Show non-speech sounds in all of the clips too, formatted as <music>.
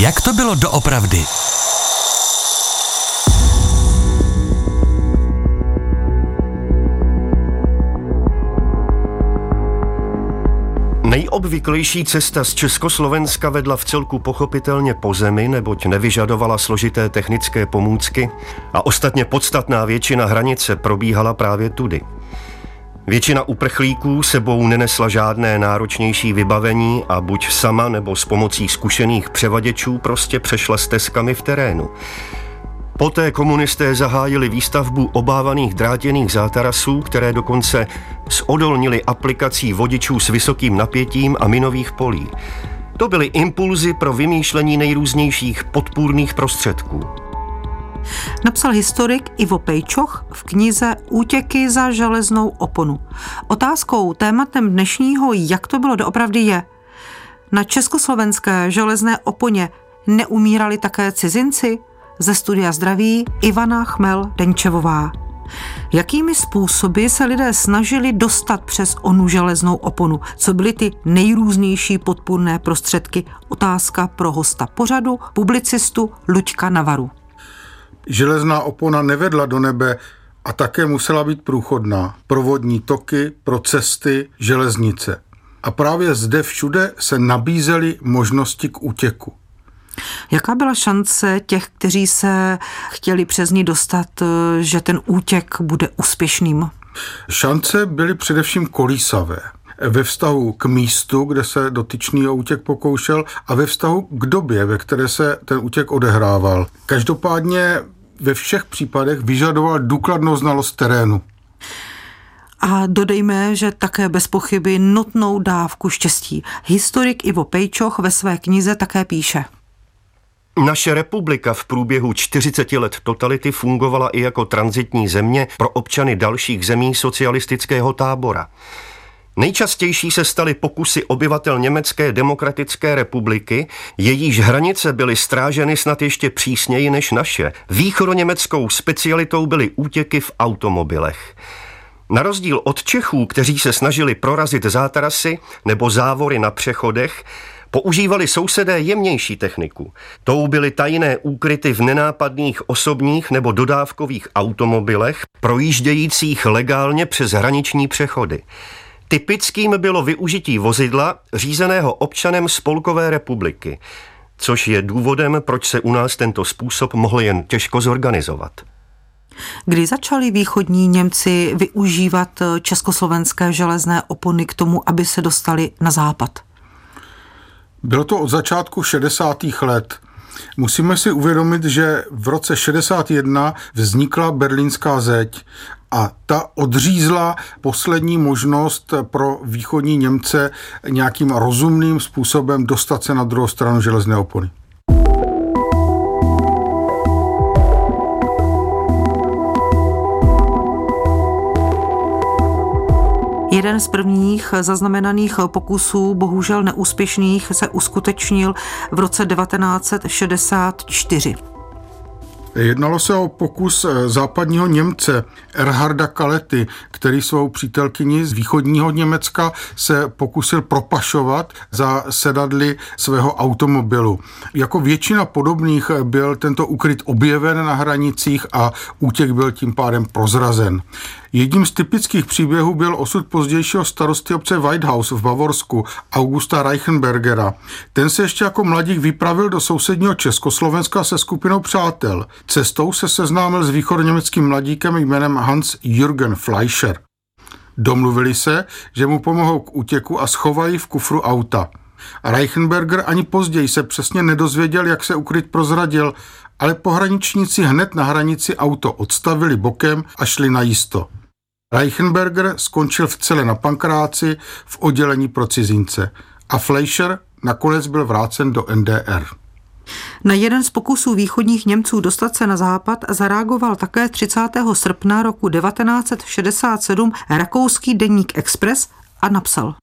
Jak to bylo doopravdy? Nejobvyklejší cesta z Československa vedla v celku pochopitelně po zemi, neboť nevyžadovala složité technické pomůcky a ostatně podstatná většina hranice probíhala právě tudy. Většina uprchlíků sebou nenesla žádné náročnější vybavení a buď sama nebo s pomocí zkušených převaděčů prostě přešla stezkami v terénu. Poté komunisté zahájili výstavbu obávaných drátěných zátarasů, které dokonce zodolnili aplikací vodičů s vysokým napětím a minových polí. To byly impulzy pro vymýšlení nejrůznějších podpůrných prostředků. Napsal historik Ivo Pejčoch v knize Útěky za železnou oponu. Otázkou, tématem dnešního, jak to bylo doopravdy je, na československé železné oponě neumírali také cizinci? Ze studia zdraví Ivana Chmel-Denčevová. Jakými způsoby se lidé snažili dostat přes onu železnou oponu? Co byly ty nejrůznější podpůrné prostředky? Otázka pro hosta pořadu, publicistu Luďka Navaru. Železná opona nevedla do nebe a také musela být průchodná. Provodní toky, pro cesty, železnice. A právě zde všude se nabízely možnosti k útěku. Jaká byla šance těch, kteří se chtěli přes ní dostat, že ten útěk bude úspěšným? Šance byly především kolísavé ve vztahu k místu, kde se dotyčný o útěk pokoušel a ve vztahu k době, ve které se ten útěk odehrával. Každopádně ve všech případech vyžadoval důkladnou znalost terénu. A dodejme, že také bez pochyby nutnou dávku štěstí. Historik Ivo Pejčoch ve své knize také píše. Naše republika v průběhu 40 let totality fungovala i jako transitní země pro občany dalších zemí socialistického tábora. Nejčastější se staly pokusy obyvatel Německé demokratické republiky, jejíž hranice byly stráženy snad ještě přísněji než naše. Východoněmeckou specialitou byly útěky v automobilech. Na rozdíl od Čechů, kteří se snažili prorazit zátarasy nebo závory na přechodech, Používali sousedé jemnější techniku. Tou byly tajné úkryty v nenápadných osobních nebo dodávkových automobilech, projíždějících legálně přes hraniční přechody. Typickým bylo využití vozidla řízeného občanem Spolkové republiky, což je důvodem, proč se u nás tento způsob mohl jen těžko zorganizovat. Kdy začali východní Němci využívat československé železné opony k tomu, aby se dostali na západ? Bylo to od začátku 60. let. Musíme si uvědomit, že v roce 61 vznikla berlínská zeď a ta odřízla poslední možnost pro východní Němce nějakým rozumným způsobem dostat se na druhou stranu železné opony. Jeden z prvních zaznamenaných pokusů, bohužel neúspěšných, se uskutečnil v roce 1964. Jednalo se o pokus eh, západního Němce Erharda Kalety, který svou přítelkyni z východního Německa se pokusil propašovat za sedadly svého automobilu. Jako většina podobných byl tento ukryt objeven na hranicích a útěk byl tím pádem prozrazen. Jedním z typických příběhů byl osud pozdějšího starosty obce Whitehouse v Bavorsku, Augusta Reichenbergera. Ten se ještě jako mladík vypravil do sousedního Československa se skupinou přátel. Cestou se seznámil s východněmeckým mladíkem jménem Hans Jürgen Fleischer. Domluvili se, že mu pomohou k útěku a schovají v kufru auta. Reichenberger ani později se přesně nedozvěděl, jak se ukryt prozradil, ale pohraničníci hned na hranici auto odstavili bokem a šli na jisto. Reichenberger skončil v celé na Pankráci v oddělení pro cizince a Fleischer nakonec byl vrácen do NDR. Na jeden z pokusů východních Němců dostat se na západ zareagoval také 30. srpna roku 1967 rakouský deník Express a napsal.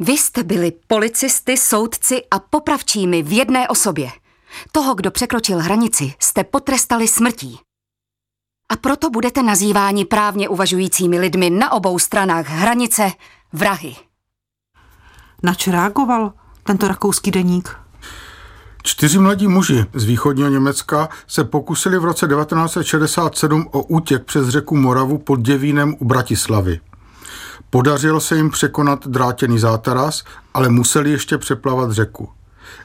Vy jste byli policisty, soudci a popravčími v jedné osobě. Toho, kdo překročil hranici, jste potrestali smrtí. A proto budete nazýváni právně uvažujícími lidmi na obou stranách hranice vrahy. Nač reagoval tento rakouský deník? Čtyři mladí muži z východního Německa se pokusili v roce 1967 o útěk přes řeku Moravu pod Děvínem u Bratislavy. Podařilo se jim překonat drátěný zátaras, ale museli ještě přeplavat řeku.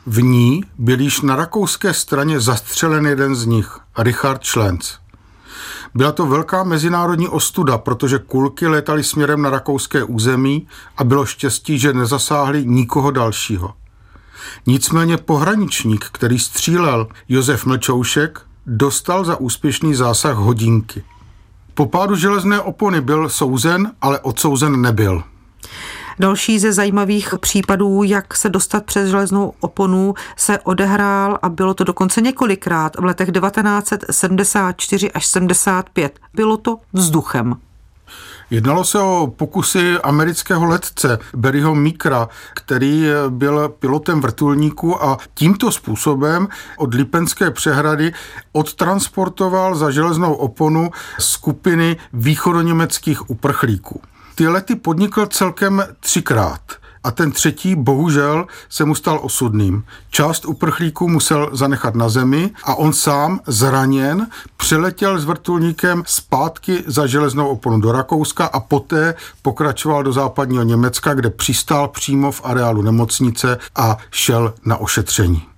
V ní byl již na rakouské straně zastřelen jeden z nich, Richard Schlenz. Byla to velká mezinárodní ostuda, protože kulky létaly směrem na rakouské území a bylo štěstí, že nezasáhli nikoho dalšího. Nicméně pohraničník, který střílel Josef Mlčoušek, dostal za úspěšný zásah hodinky. Po pádu železné opony byl souzen, ale odsouzen nebyl. Další ze zajímavých případů, jak se dostat přes železnou oponu, se odehrál a bylo to dokonce několikrát v letech 1974 až 75. Bylo to vzduchem. Jednalo se o pokusy amerického letce Barryho Mikra, který byl pilotem vrtulníku a tímto způsobem od Lipenské přehrady odtransportoval za železnou oponu skupiny východoněmeckých uprchlíků. Ty lety podnikl celkem třikrát a ten třetí bohužel se mu stal osudným. Část uprchlíků musel zanechat na zemi a on sám zraněn přiletěl s vrtulníkem zpátky za železnou oponu do Rakouska a poté pokračoval do západního Německa, kde přistál přímo v areálu nemocnice a šel na ošetření.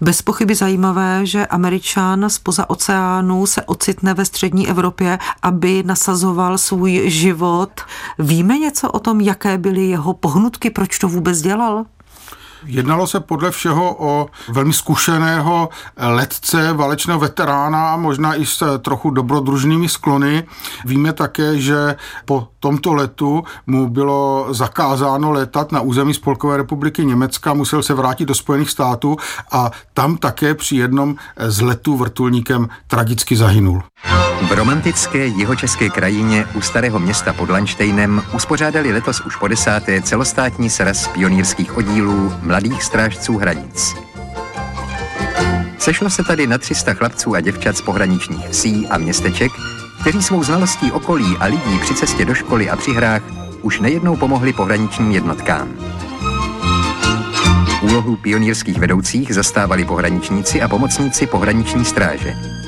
Bez pochyby zajímavé, že Američan spoza oceánu se ocitne ve střední Evropě, aby nasazoval svůj život. Víme něco o tom, jaké byly jeho pohnutky, proč to vůbec dělal? Jednalo se podle všeho o velmi zkušeného letce, válečného veterána, možná i s trochu dobrodružnými sklony. Víme také, že po tomto letu mu bylo zakázáno letat na území Spolkové republiky Německa, musel se vrátit do Spojených států a tam také při jednom z letů vrtulníkem tragicky zahynul. V romantické jihočeské krajině u starého města pod Lanštejnem uspořádali letos už po desáté celostátní sraz pionýrských oddílů mladých strážců hranic. Sešlo se tady na 300 chlapců a děvčat z pohraničních vsí a městeček, kteří svou znalostí okolí a lidí při cestě do školy a při hrách už nejednou pomohli pohraničním jednotkám. Úlohu pionýrských vedoucích zastávali pohraničníci a pomocníci pohraniční stráže.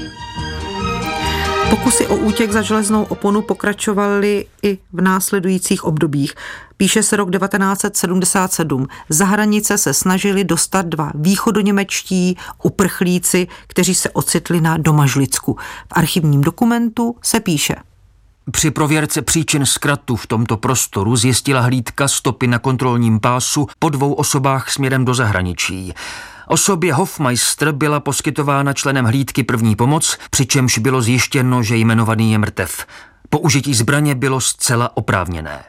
Pokusy o útěk za železnou oponu pokračovaly i v následujících obdobích. Píše se rok 1977. Za hranice se snažili dostat dva východoněmečtí uprchlíci, kteří se ocitli na Domažlicku. V archivním dokumentu se píše. Při prověrce příčin zkratu v tomto prostoru zjistila hlídka stopy na kontrolním pásu po dvou osobách směrem do zahraničí. Osobě Hofmeister byla poskytována členem hlídky první pomoc, přičemž bylo zjištěno, že jmenovaný je mrtev. Použití zbraně bylo zcela oprávněné.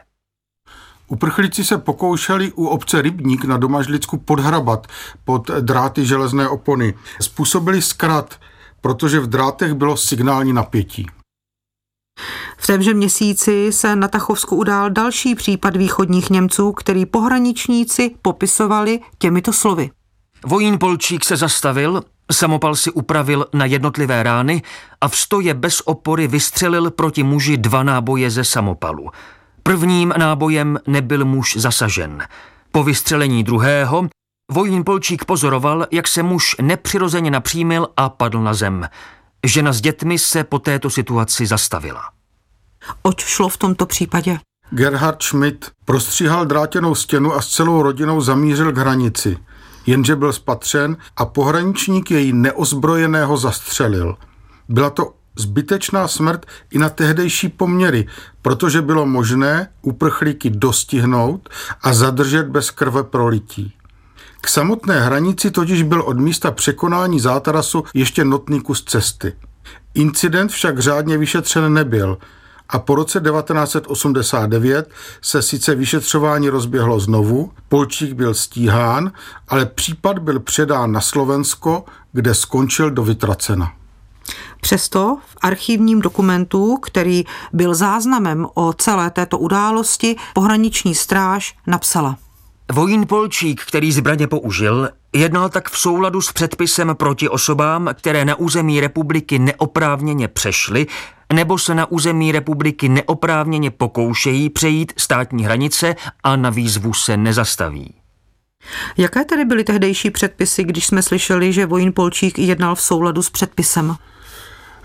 Uprchlíci se pokoušeli u obce Rybník na Domažlicku podhrabat pod dráty železné opony. Způsobili zkrat, protože v drátech bylo signální napětí. V témže měsíci se na Tachovsku udál další případ východních Němců, který pohraničníci popisovali těmito slovy. Vojín Polčík se zastavil, samopal si upravil na jednotlivé rány a v stoje bez opory vystřelil proti muži dva náboje ze samopalu. Prvním nábojem nebyl muž zasažen. Po vystřelení druhého vojín Polčík pozoroval, jak se muž nepřirozeně napřímil a padl na zem. Žena s dětmi se po této situaci zastavila. Oč šlo v tomto případě? Gerhard Schmidt prostříhal drátěnou stěnu a s celou rodinou zamířil k hranici jenže byl spatřen a pohraničník jej neozbrojeného zastřelil. Byla to zbytečná smrt i na tehdejší poměry, protože bylo možné uprchlíky dostihnout a zadržet bez krve prolití. K samotné hranici totiž byl od místa překonání zátarasu ještě notný kus cesty. Incident však řádně vyšetřen nebyl a po roce 1989 se sice vyšetřování rozběhlo znovu, Polčík byl stíhán, ale případ byl předán na Slovensko, kde skončil do vytracena. Přesto v archivním dokumentu, který byl záznamem o celé této události, pohraniční stráž napsala. Vojín Polčík, který zbraně použil, jednal tak v souladu s předpisem proti osobám, které na území republiky neoprávněně přešly nebo se na území republiky neoprávněně pokoušejí přejít státní hranice a na výzvu se nezastaví. Jaké tedy byly tehdejší předpisy, když jsme slyšeli, že vojín Polčík jednal v souladu s předpisem?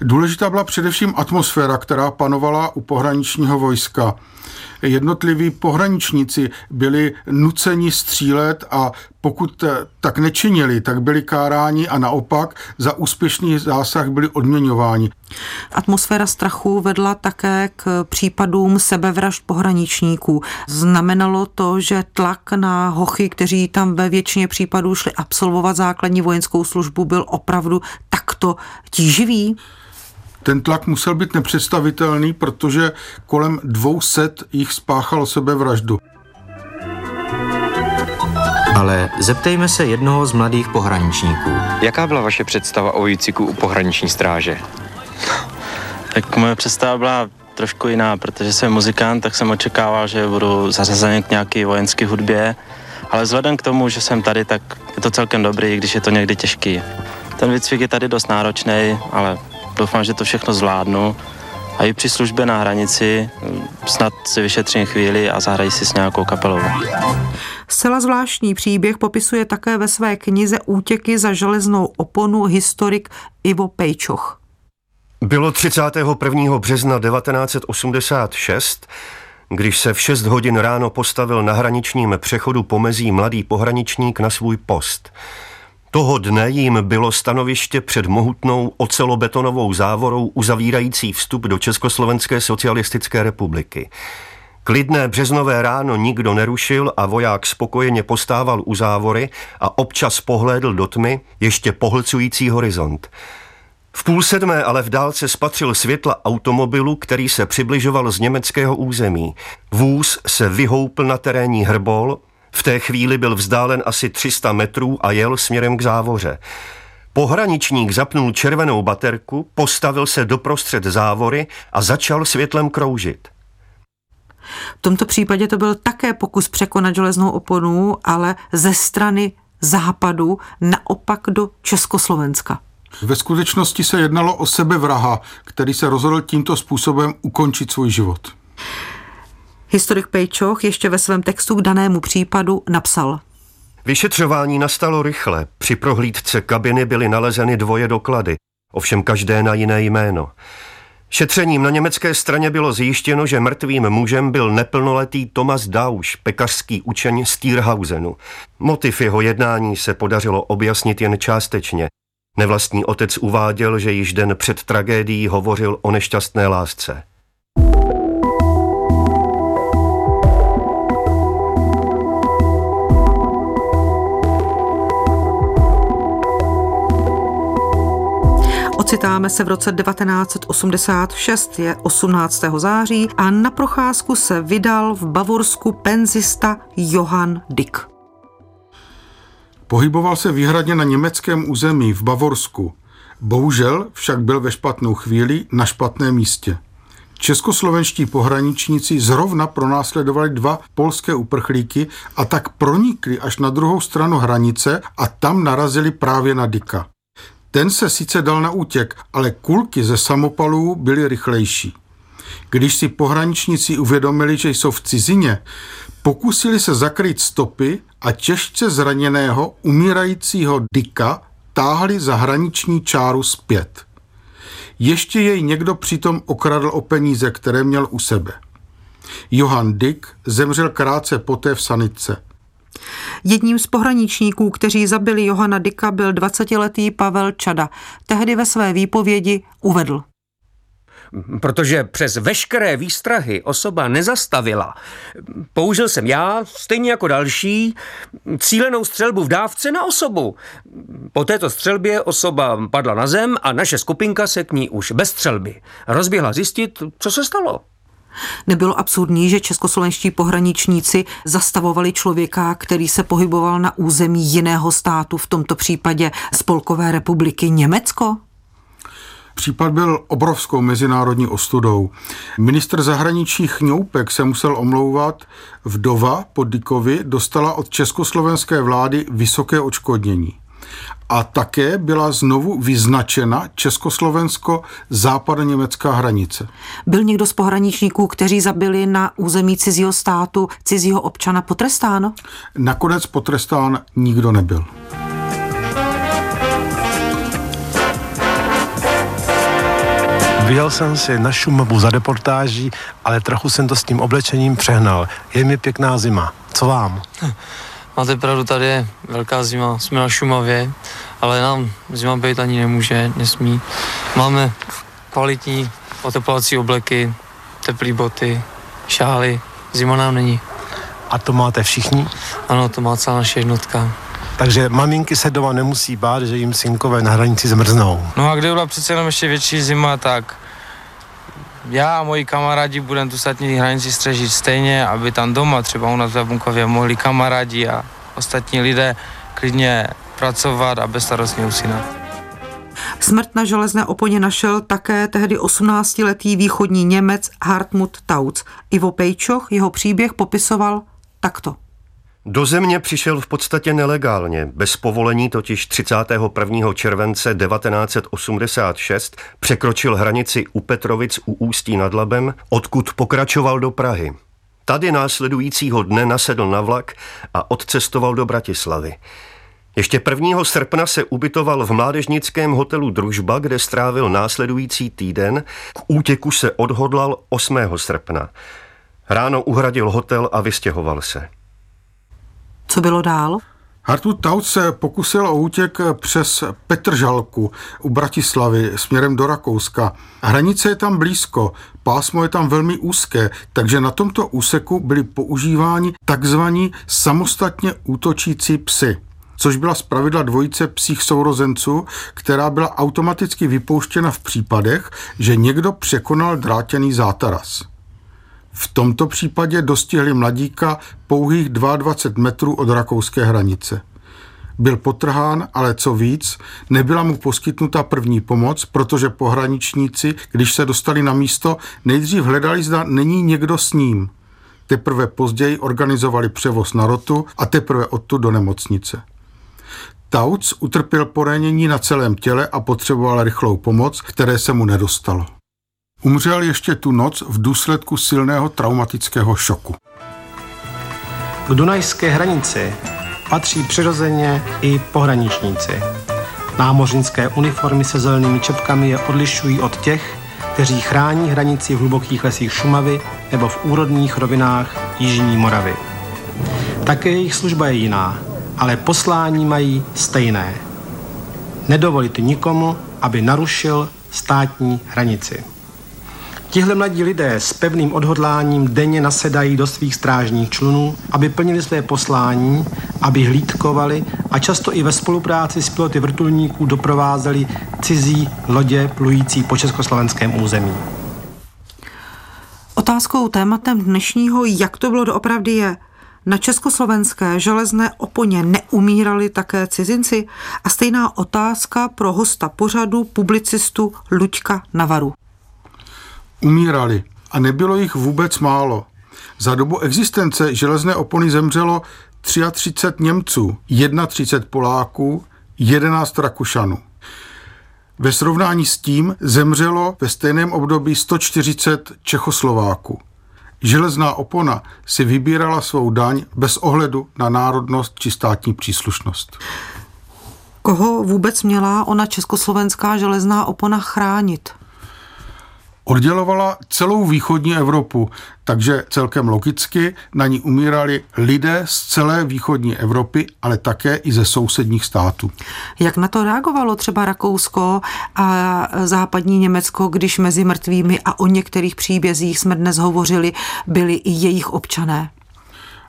Důležitá byla především atmosféra, která panovala u pohraničního vojska. Jednotliví pohraničníci byli nuceni střílet a pokud tak nečinili, tak byli káráni a naopak za úspěšný zásah byli odměňováni. Atmosféra strachu vedla také k případům sebevražd pohraničníků. Znamenalo to, že tlak na hochy, kteří tam ve většině případů šli absolvovat základní vojenskou službu, byl opravdu takto tíživý? Ten tlak musel být nepředstavitelný, protože kolem 200 jich spáchalo sebevraždu. Ale zeptejme se jednoho z mladých pohraničníků. Jaká byla vaše představa o výcviku u pohraniční stráže? Tak moje představa byla trošku jiná, protože jsem muzikant, tak jsem očekával, že budu zařazen k nějaké vojenské hudbě, ale vzhledem k tomu, že jsem tady, tak je to celkem dobrý, když je to někdy těžký. Ten výcvik je tady dost náročný, ale doufám, že to všechno zvládnu. A i při službě na hranici snad si vyšetřím chvíli a zahrají si s nějakou kapelou. Zcela zvláštní příběh popisuje také ve své knize Útěky za železnou oponu historik Ivo Pejčoch. Bylo 31. března 1986, když se v 6 hodin ráno postavil na hraničním přechodu pomezí mladý pohraničník na svůj post – toho dne jim bylo stanoviště před mohutnou ocelobetonovou závorou uzavírající vstup do Československé socialistické republiky. Klidné březnové ráno nikdo nerušil a voják spokojeně postával u závory a občas pohlédl do tmy, ještě pohlcující horizont. V půl sedmé ale v dálce spatřil světla automobilu, který se přibližoval z německého území. Vůz se vyhoupl na terénní hrbol v té chvíli byl vzdálen asi 300 metrů a jel směrem k závoře. Pohraničník zapnul červenou baterku, postavil se doprostřed závory a začal světlem kroužit. V tomto případě to byl také pokus překonat železnou oponu, ale ze strany západu naopak do Československa. Ve skutečnosti se jednalo o sebevraha, který se rozhodl tímto způsobem ukončit svůj život. Historik Pejčoch ještě ve svém textu k danému případu napsal. Vyšetřování nastalo rychle. Při prohlídce kabiny byly nalezeny dvoje doklady, ovšem každé na jiné jméno. Šetřením na německé straně bylo zjištěno, že mrtvým mužem byl neplnoletý Thomas Dausch, pekařský učeň z Tierhausenu. Motiv jeho jednání se podařilo objasnit jen částečně. Nevlastní otec uváděl, že již den před tragédií hovořil o nešťastné lásce. Ocitáme se v roce 1986, je 18. září a na procházku se vydal v Bavorsku penzista Johann Dick. Pohyboval se výhradně na německém území v Bavorsku. Bohužel však byl ve špatnou chvíli na špatném místě. Českoslovenští pohraničníci zrovna pronásledovali dva polské uprchlíky a tak pronikli až na druhou stranu hranice a tam narazili právě na Dika. Ten se sice dal na útěk, ale kulky ze samopalů byly rychlejší. Když si pohraničníci uvědomili, že jsou v cizině, pokusili se zakrýt stopy a těžce zraněného umírajícího Dika táhli za hraniční čáru zpět. Ještě jej někdo přitom okradl o peníze, které měl u sebe. Johann Dick zemřel krátce poté v sanice – Jedním z pohraničníků, kteří zabili Johana Dika, byl 20-letý Pavel Čada. Tehdy ve své výpovědi uvedl. Protože přes veškeré výstrahy osoba nezastavila. Použil jsem já, stejně jako další, cílenou střelbu v dávce na osobu. Po této střelbě osoba padla na zem a naše skupinka se k ní už bez střelby rozběhla zjistit, co se stalo. Nebylo absurdní, že českoslovenští pohraničníci zastavovali člověka, který se pohyboval na území jiného státu, v tomto případě Spolkové republiky Německo? Případ byl obrovskou mezinárodní ostudou. Ministr zahraničí Chňoupek se musel omlouvat. Vdova pod Dikovi dostala od československé vlády vysoké očkodnění. A také byla znovu vyznačena československo-západoněmecká hranice. Byl někdo z pohraničníků, kteří zabili na území cizího státu cizího občana potrestán? Nakonec potrestán nikdo nebyl. Vyjel jsem si na Šumavu za deportáží, ale trochu jsem to s tím oblečením přehnal. Je mi pěkná zima. Co vám? <laughs> Máte pravdu, tady je velká zima, jsme na Šumavě, ale nám zima být ani nemůže, nesmí. Máme kvalitní oteplovací obleky, teplé boty, šály, zima nám není. A to máte všichni? Ano, to má celá naše jednotka. Takže maminky se doma nemusí bát, že jim synkové na hranici zmrznou. No a kde byla přece jenom ještě větší zima, tak já a moji kamarádi budeme tu statní hranici střežit stejně, aby tam doma, třeba u nás v Bunkově, mohli kamarádi a ostatní lidé klidně pracovat a bezstarostně usínat. Smrt na železné oponě našel také tehdy 18-letý východní Němec Hartmut Tauc. Ivo Pejčoch jeho příběh popisoval takto. Do země přišel v podstatě nelegálně, bez povolení totiž 31. července 1986 překročil hranici u Petrovic u Ústí nad Labem, odkud pokračoval do Prahy. Tady následujícího dne nasedl na vlak a odcestoval do Bratislavy. Ještě 1. srpna se ubytoval v mládežnickém hotelu Družba, kde strávil následující týden. K útěku se odhodlal 8. srpna. Ráno uhradil hotel a vystěhoval se. Co bylo dál? Hartmut Taut se pokusil o útěk přes Petržalku u Bratislavy směrem do Rakouska. Hranice je tam blízko, pásmo je tam velmi úzké, takže na tomto úseku byly používáni takzvaní samostatně útočící psy což byla zpravidla dvojice psích sourozenců, která byla automaticky vypouštěna v případech, že někdo překonal drátěný zátaras. V tomto případě dostihli mladíka pouhých 22 metrů od rakouské hranice. Byl potrhán, ale co víc, nebyla mu poskytnuta první pomoc, protože pohraničníci, když se dostali na místo, nejdřív hledali, zda není někdo s ním. Teprve později organizovali převoz na rotu a teprve odtud do nemocnice. Tauc utrpěl poranění na celém těle a potřeboval rychlou pomoc, které se mu nedostalo. Umřel ještě tu noc v důsledku silného traumatického šoku. K Dunajské hranici patří přirozeně i pohraničníci. Námořnické uniformy se zelenými čepkami je odlišují od těch, kteří chrání hranici v hlubokých lesích Šumavy nebo v úrodných rovinách Jižní Moravy. Také jejich služba je jiná, ale poslání mají stejné. Nedovolit nikomu, aby narušil státní hranici. Tihle mladí lidé s pevným odhodláním denně nasedají do svých strážních člunů, aby plnili své poslání, aby hlídkovali a často i ve spolupráci s piloty vrtulníků doprovázeli cizí lodě plující po československém území. Otázkou tématem dnešního, jak to bylo doopravdy je, na československé železné oponě neumírali také cizinci? A stejná otázka pro hosta pořadu publicistu Luďka Navaru umírali a nebylo jich vůbec málo. Za dobu existence železné opony zemřelo 33 Němců, 31 Poláků, 11 Rakušanů. Ve srovnání s tím zemřelo ve stejném období 140 Čechoslováků. Železná opona si vybírala svou daň bez ohledu na národnost či státní příslušnost. Koho vůbec měla ona československá železná opona chránit? Oddělovala celou východní Evropu, takže celkem logicky na ní umírali lidé z celé východní Evropy, ale také i ze sousedních států. Jak na to reagovalo třeba Rakousko a západní Německo, když mezi mrtvými a o některých příbězích jsme dnes hovořili, byli i jejich občané?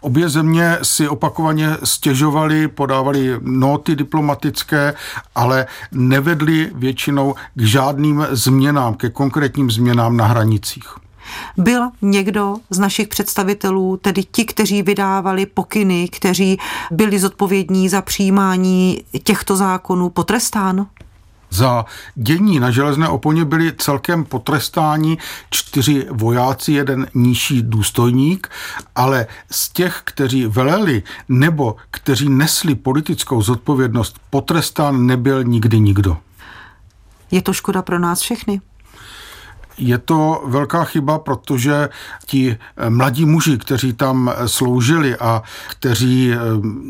Obě země si opakovaně stěžovali, podávali noty diplomatické, ale nevedli většinou k žádným změnám, ke konkrétním změnám na hranicích. Byl někdo z našich představitelů, tedy ti, kteří vydávali pokyny, kteří byli zodpovědní za přijímání těchto zákonů, potrestán? Za dění na železné oponě byli celkem potrestáni čtyři vojáci, jeden nižší důstojník, ale z těch, kteří veleli nebo kteří nesli politickou zodpovědnost, potrestán nebyl nikdy nikdo. Je to škoda pro nás všechny? Je to velká chyba, protože ti eh, mladí muži, kteří tam eh, sloužili a kteří eh,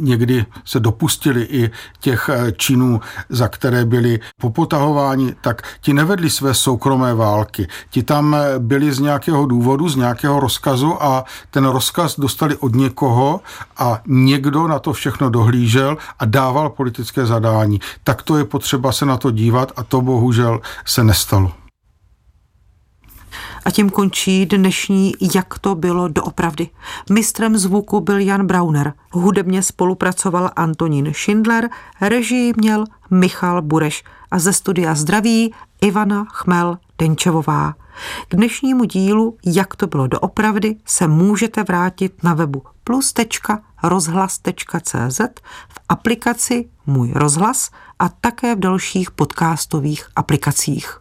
někdy se dopustili i těch činů, za které byli popotahováni, tak ti nevedli své soukromé války. Ti tam byli z nějakého důvodu, z nějakého rozkazu a ten rozkaz dostali od někoho a někdo na to všechno dohlížel a dával politické zadání. Tak to je potřeba se na to dívat a to bohužel se nestalo. A tím končí dnešní Jak to bylo doopravdy. Mistrem zvuku byl Jan Brauner, hudebně spolupracoval Antonín Schindler, režii měl Michal Bureš a ze studia zdraví Ivana Chmel Denčevová. K dnešnímu dílu Jak to bylo doopravdy se můžete vrátit na webu plus.rozhlas.cz v aplikaci Můj rozhlas a také v dalších podcastových aplikacích.